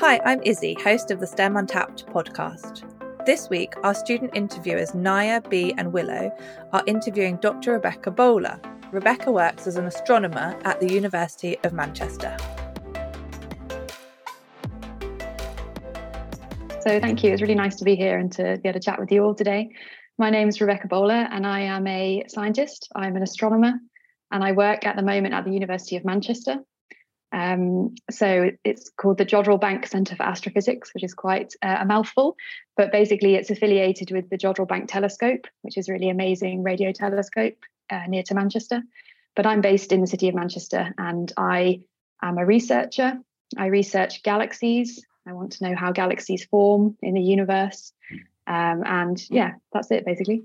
Hi, I'm Izzy, host of the STEM Untapped podcast. This week, our student interviewers Nia, Bea, and Willow are interviewing Dr. Rebecca Bowler. Rebecca works as an astronomer at the University of Manchester. So, thank you. It's really nice to be here and to be able to chat with you all today. My name is Rebecca Bowler, and I am a scientist. I'm an astronomer, and I work at the moment at the University of Manchester. Um, so it's called the Jodrell Bank Centre for Astrophysics, which is quite uh, a mouthful, but basically it's affiliated with the Jodrell Bank Telescope, which is a really amazing radio telescope uh, near to Manchester. But I'm based in the city of Manchester and I am a researcher. I research galaxies. I want to know how galaxies form in the universe. Um, and yeah, that's it basically.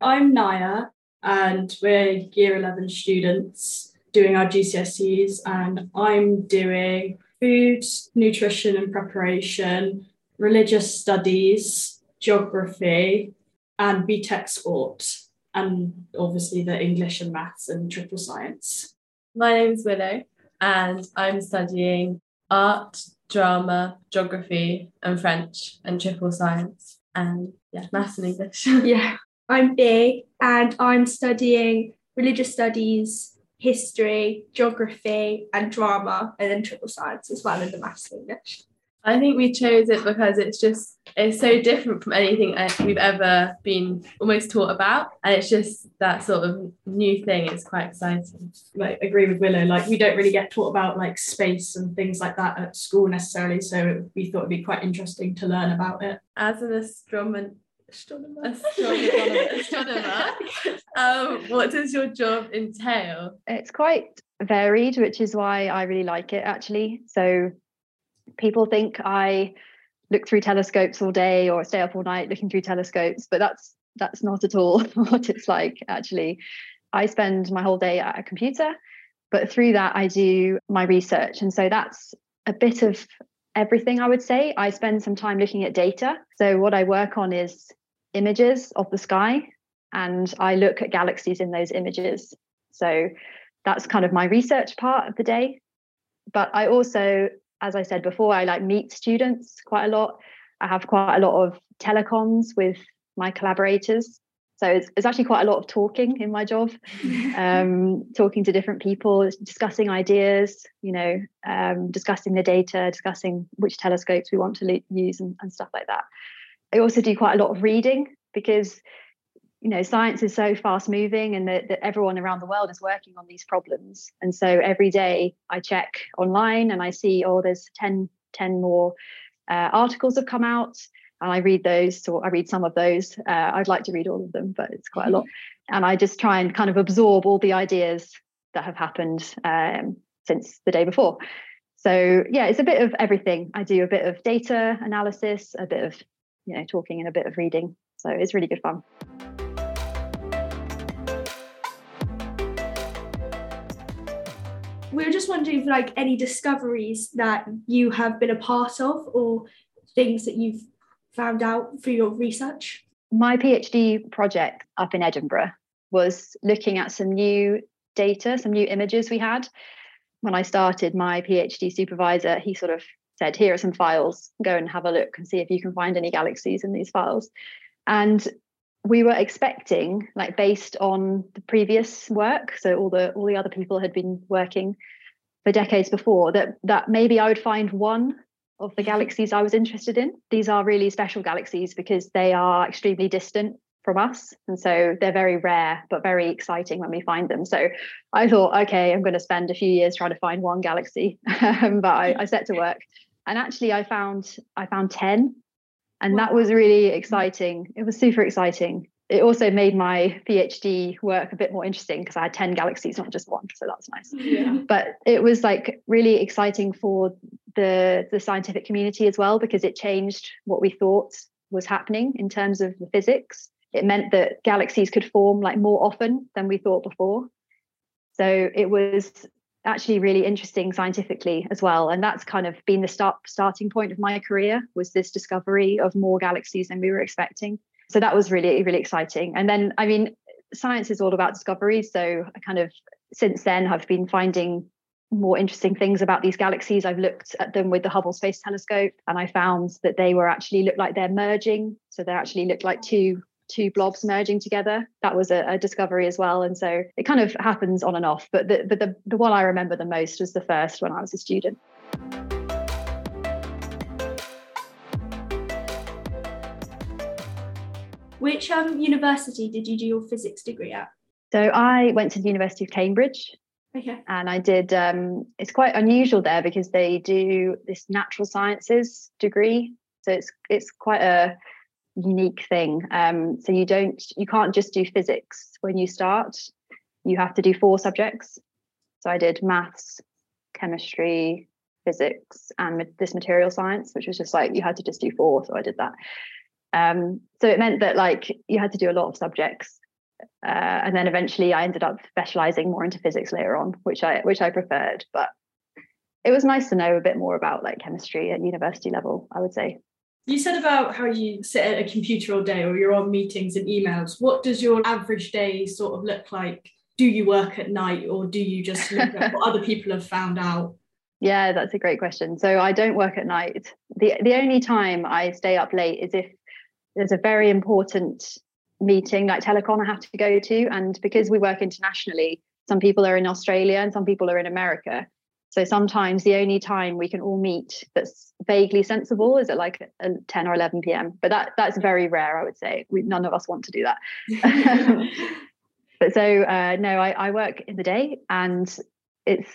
I'm Nia and we're year 11 students doing our GCSEs, and I'm doing food, nutrition and preparation, religious studies, geography, and BTEC sport, and obviously the English and maths and triple science. My name is Willow, and I'm studying art, drama, geography, and French, and triple science, and yeah, maths and English. yeah, I'm Bea, and I'm studying religious studies, history, geography, and drama, and then triple science as well in the maths and English. I think we chose it because it's just it's so different from anything we've ever been almost taught about, and it's just that sort of new thing. It's quite exciting. Like agree with Willow. Like we don't really get taught about like space and things like that at school necessarily. So we thought it'd be quite interesting to learn about it. As an astronomer, astronomer, astronomer, astronomer. um, what does your job entail? It's quite varied, which is why I really like it actually. So people think I look through telescopes all day or stay up all night looking through telescopes, but that's that's not at all what it's like actually. I spend my whole day at a computer, but through that I do my research. And so that's a bit of everything, I would say. I spend some time looking at data. So, what I work on is images of the sky, and I look at galaxies in those images. So, that's kind of my research part of the day. But I also, as I said before, I like meet students quite a lot. I have quite a lot of telecoms with my collaborators. So it's, it's actually quite a lot of talking in my job, um, talking to different people, discussing ideas, you know, um, discussing the data, discussing which telescopes we want to lo- use and, and stuff like that. I also do quite a lot of reading because, you know, science is so fast moving and that, that everyone around the world is working on these problems. And so every day I check online and I see, oh, there's 10, 10 more uh, articles have come out and I read those. So I read some of those. Uh, I'd like to read all of them, but it's quite a lot. And I just try and kind of absorb all the ideas that have happened um, since the day before. So yeah, it's a bit of everything. I do a bit of data analysis, a bit of you know talking, and a bit of reading. So it's really good fun. We were just wondering if like any discoveries that you have been a part of or things that you've found out through your research? My PhD project up in Edinburgh was looking at some new data, some new images we had. When I started, my PhD supervisor, he sort of said, Here are some files, go and have a look and see if you can find any galaxies in these files. And we were expecting, like based on the previous work, so all the all the other people had been working for decades before, that that maybe I would find one of the galaxies I was interested in. These are really special galaxies because they are extremely distant from us. And so they're very rare, but very exciting when we find them. So I thought, okay, I'm going to spend a few years trying to find one galaxy. but I, I, set to work. And actually I found I found 10. And wow. that was really exciting. It was super exciting. It also made my PhD work a bit more interesting because I had 10 galaxies, not just one. So that's nice. Yeah. But it was like really exciting for the the scientific community as well because it changed what we thought was happening in terms of the physics. It meant that galaxies could form like more often than we thought before. So it was actually really interesting scientifically as well. And that's kind of been the start starting point of my career was this discovery of more galaxies than we were expecting. So that was really really exciting. And then i mean science is all about discovery. So i kind of since then have been finding more interesting things about these galaxies. I've looked at them with the Hubble Space Telescope and I found that they were actually look like they're merging. So they actually look like two two blobs merging together. That was a, a, discovery as well. And so it kind of happens on and off. But the, but the, the one I remember the most was the first when I was a student. Which um, university did you do your physics degree at? So I went to the University of Cambridge. Okay. And I did, um, it's quite unusual there because they do this natural sciences degree. So it's it's quite a unique thing. Um, so you don't, you can't just do physics when you start. You have to do four subjects. So I did maths, chemistry, physics, and this material science, which was just like you had to just do four. So I did that. Um, so it meant that like you had to do a lot of subjects. Uh, and then eventually I ended up specializing more into physics later on, which I which I preferred. But it was nice to know a bit more about like chemistry at university level, I would say. You said about how you sit at a computer all day or you're on meetings and emails. What does your average day sort of look like? Do you work at night or do you just look at what other people have found out? Yeah, that's a great question. So I don't work at night. The the only time I stay up late is if there's a very important meeting like telecon I have to go to. And because we work internationally, some people are in Australia and some people are in America. So sometimes the only time we can all meet that's vaguely sensible is at like 10 or 11 p.m. But that that's very rare, I would say. We, none of us want to do that. but so uh, no, I, I work in the day, and it's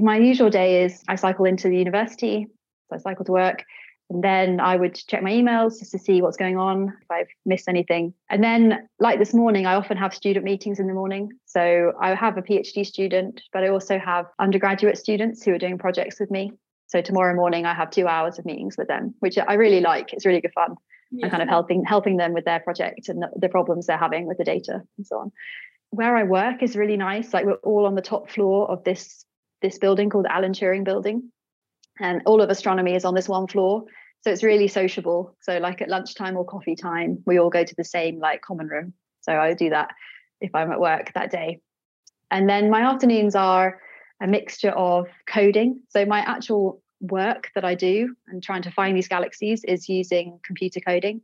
my usual day is I cycle into the university, so I cycle to work. And then I would check my emails just to see what's going on, if I've missed anything. And then, like this morning, I often have student meetings in the morning. So I have a PhD student, but I also have undergraduate students who are doing projects with me. So tomorrow morning, I have two hours of meetings with them, which I really like. It's really good fun. Yeah. And kind of helping helping them with their project and the, problems they're having with the data and so on. Where I work is really nice. Like we're all on the top floor of this this building called the Alan Turing Building and all of astronomy is on this one floor. So it's really sociable. So like at lunchtime or coffee time we all go to the same like common room. So i do that if i'm at work that day. And then my afternoons are a mixture of coding. So my actual work that i do and trying to find these galaxies is using computer coding.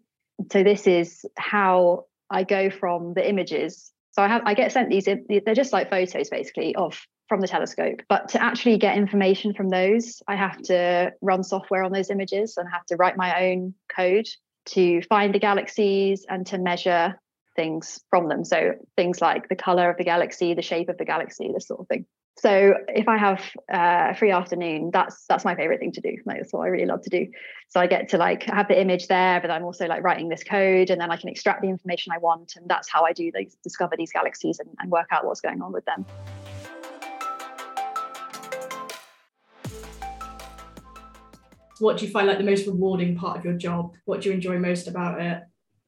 So this is how i go from the images. So i have i get sent these they're just like photos basically of from the telescope. But to actually get information from those, I have to run software on those images and have to write my own code to find the galaxies and to measure things from them. So things like the color of the galaxy, the shape of the galaxy, this sort of thing. So if I have uh, a free afternoon, that's that's my favorite thing to do. Like that's what I really love to do. So I get to like have the image there, but I'm also like writing this code, and then I can extract the information I want, and that's how I do these discover these galaxies and, and work out what's going on with them. What do you find like the most rewarding part of your job? What do you enjoy most about it?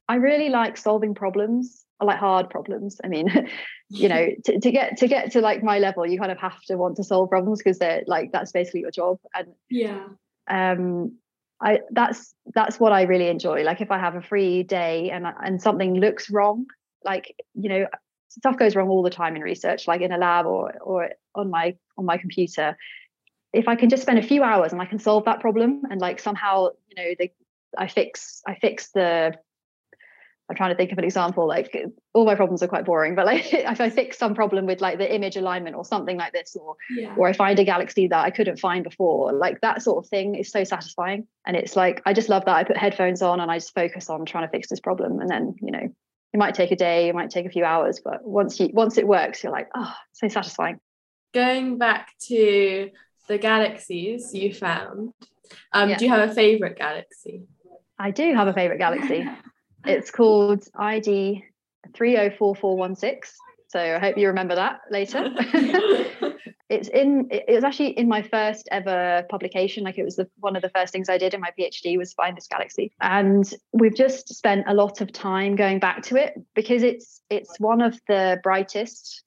I really like solving problems. I like hard problems. I mean, you know, to, to get to get to like my level, you kind of have to want to solve problems because they're like that's basically your job. And yeah, um, I that's that's what I really enjoy. Like if I have a free day and and something looks wrong, like you know, stuff goes wrong all the time in research, like in a lab or or on my on my computer if I can just spend a few hours and I can solve that problem and like somehow, you know, they, I fix, I fix the, I'm trying to think of an example. Like all my problems are quite boring, but like if I fix some problem with like the image alignment or something like this, or yeah. or I find a galaxy that I couldn't find before, like that sort of thing is so satisfying. And it's like I just love that. I put headphones on and I just focus on trying to fix this problem. And then you know it might take a day, it might take a few hours, but once you once it works, you're like, oh, so satisfying. Going back to the galaxies you found, um, Yeah. do you have a favorite galaxy? I do have a favorite galaxy. It's called ID 304416. So I hope you remember that later. it's in it it was actually in my first ever publication like it was the, one of the first things i did in my phd was find this galaxy and we've just spent a lot of time going back to it because it's it's one of the brightest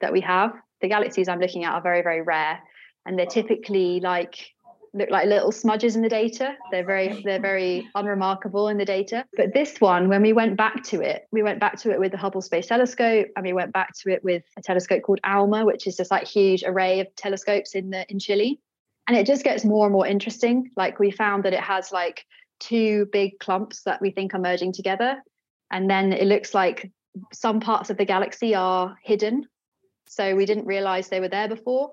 that we have the galaxies i'm looking at are very very rare and they're typically like look like little smudges in the data. They're very they're very unremarkable in the data. But this one, when we went back to it, we went back to it with the Hubble Space Telescope, and we went back to it with a telescope called ALMA, which is this like huge array of telescopes in the in Chile. And it just gets more and more interesting. Like we found that it has like two big clumps that we think are merging together. And then it looks like some parts of the galaxy are hidden. So we didn't realize they were there before,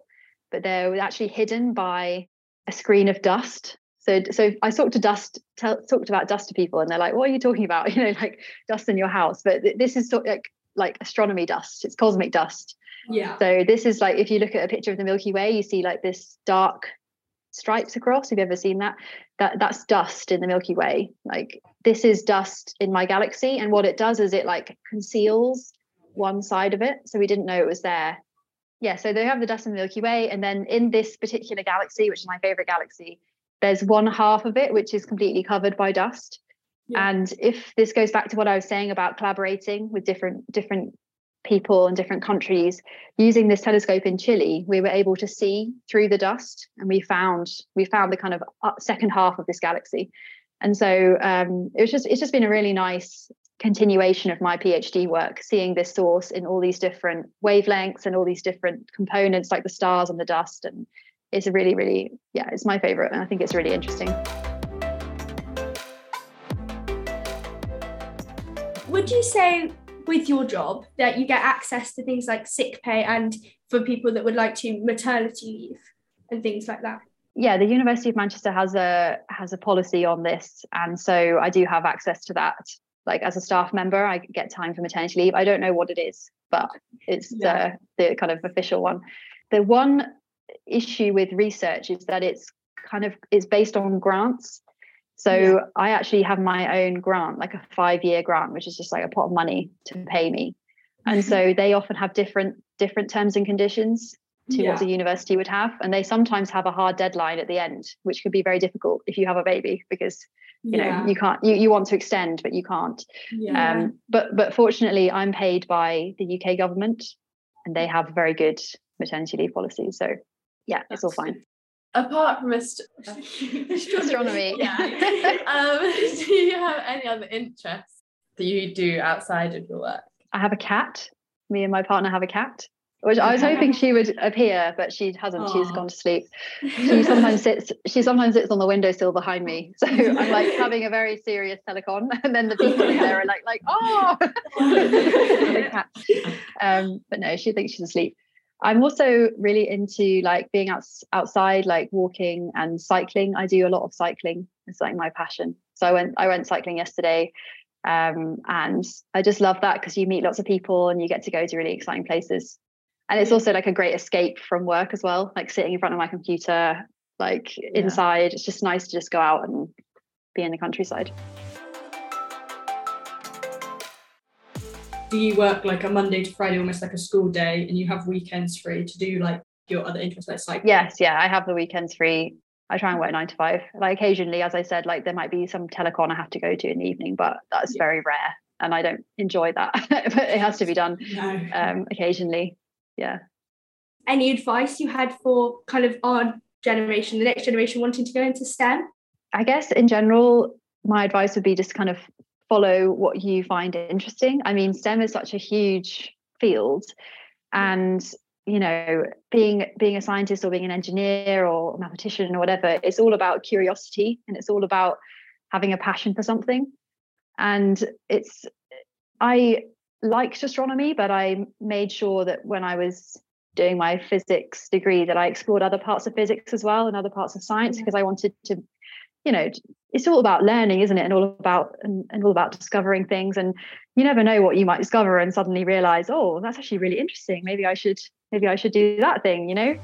but they're actually hidden by a screen of dust. So, so I talked to dust, tell, talked about dust to people, and they're like, "What are you talking about? You know, like dust in your house." But th- this is sort of like like astronomy dust. It's cosmic dust. Yeah. So this is like if you look at a picture of the Milky Way, you see like this dark stripes across. Have you ever seen that? That that's dust in the Milky Way. Like this is dust in my galaxy, and what it does is it like conceals one side of it, so we didn't know it was there. Yeah, so they have the dust in the Milky Way, and then in this particular galaxy, which is my favorite galaxy, there's one half of it which is completely covered by dust. Yeah. And if this goes back to what I was saying about collaborating with different different people in different countries using this telescope in Chile we were able to see through the dust and we found we found the kind of second half of this galaxy and so um, it was just it's just been a really nice continuation of my PhD work seeing this source in all these different wavelengths and all these different components like the stars and the dust and it's a really really yeah it's my favorite and I think it's really interesting Would you say with your job that you get access to things like sick pay and for people that would like to maternity leave and things like that? yeah the university of manchester has a has a policy on this and so i do have access to that like as a staff member i get time for maternity leave. I don't know what it is but it's Yeah. the the kind of official one. The one issue with research is that it's kind of it's based on grants. So Yeah. i actually have my own grant like a five year grant which is just like a pot of money to pay me. And so they often have different different terms and conditions to Yeah. what the university would have and they sometimes have a hard deadline at the end which could be very difficult if you have a baby because you yeah. know you can't you, you want to extend but you can't yeah. um but but fortunately i'm paid by the uk government and they have very good maternity leave policies so yeah it's all fine. Apart from ast- astronomy um, do you have any other interests that you do outside of your work? i have a cat me and my partner have a cat which i was hoping she would appear but she hasn't. She's gone to sleep. She sometimes sits she sometimes sits on the windowsill behind me. So i'm like having a very serious telecon and then the people in there are like like oh! Um but no she thinks she's asleep. I'm also really into like being out, outside like walking and cycling. I do a lot of cycling. It's like my passion. So i went i went cycling yesterday um and i just love that because you meet lots of people and you get to go to really exciting places and it's also like a great escape from work as well like sitting in front of my computer like inside it's just nice to just go out and be in the countryside Do you work like a Monday to Friday, almost like a school day, and you have weekends free to do like your other interests, like cycling? yes yeah i have the weekends free i try and work nine to five like occasionally as i said like there might be some telecon i have to go to in the evening but that's Yeah. very rare and i don't enjoy that but it has to be done No. um occasionally yeah Any advice you had for kind of our generation, the next generation wanting to go into STEM? I guess in general, my advice would be just kind of follow what you find interesting. I mean, STEM is such a huge field, and you know, being being a scientist or being an engineer or a mathematician or whatever, it's all about curiosity and it's all about having a passion for something. And it's I liked astronomy, but I made sure that when I was doing my physics degree that I explored other parts of physics as well and other parts of science mm. because I wanted to you know it's all about learning isn't it and all about and, and all about discovering things and you never know what you might discover and suddenly realize oh that's actually really interesting. Maybe i should maybe i should do that thing you know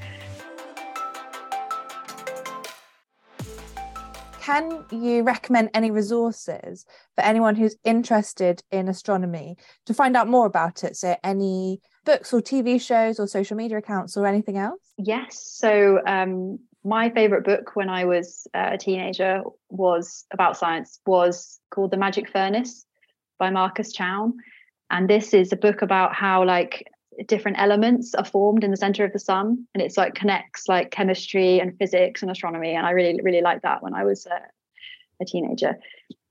Can you recommend any resources for anyone who's interested in astronomy to find out more about it? So, any books or TV shows or social media accounts or anything else? yes so um my favorite book when i was uh, a teenager was about science was called the magic furnace by marcus chown and this is a book about how like different elements are formed in the center of the sun and it's like connects like chemistry and physics and astronomy and i really really liked that when i was uh, a teenager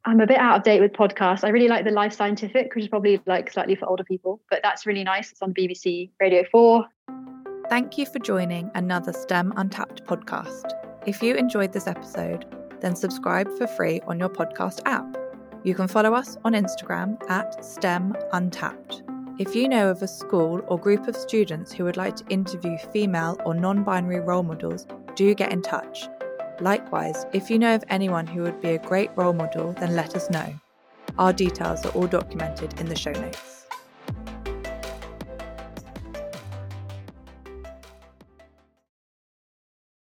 i'm a bit out of date with podcasts i really like the life scientific which is probably like slightly for older people but that's really nice it's on bbc radio 4 Thank you for joining another STEM Untapped podcast. If you enjoyed this episode, then subscribe for free on your podcast app. You can follow us on Instagram at STEM Untapped. If you know of a school or group of students who would like to interview female or non binary role models, do get in touch. Likewise, if you know of anyone who would be a great role model, then let us know. Our details are all documented in the show notes.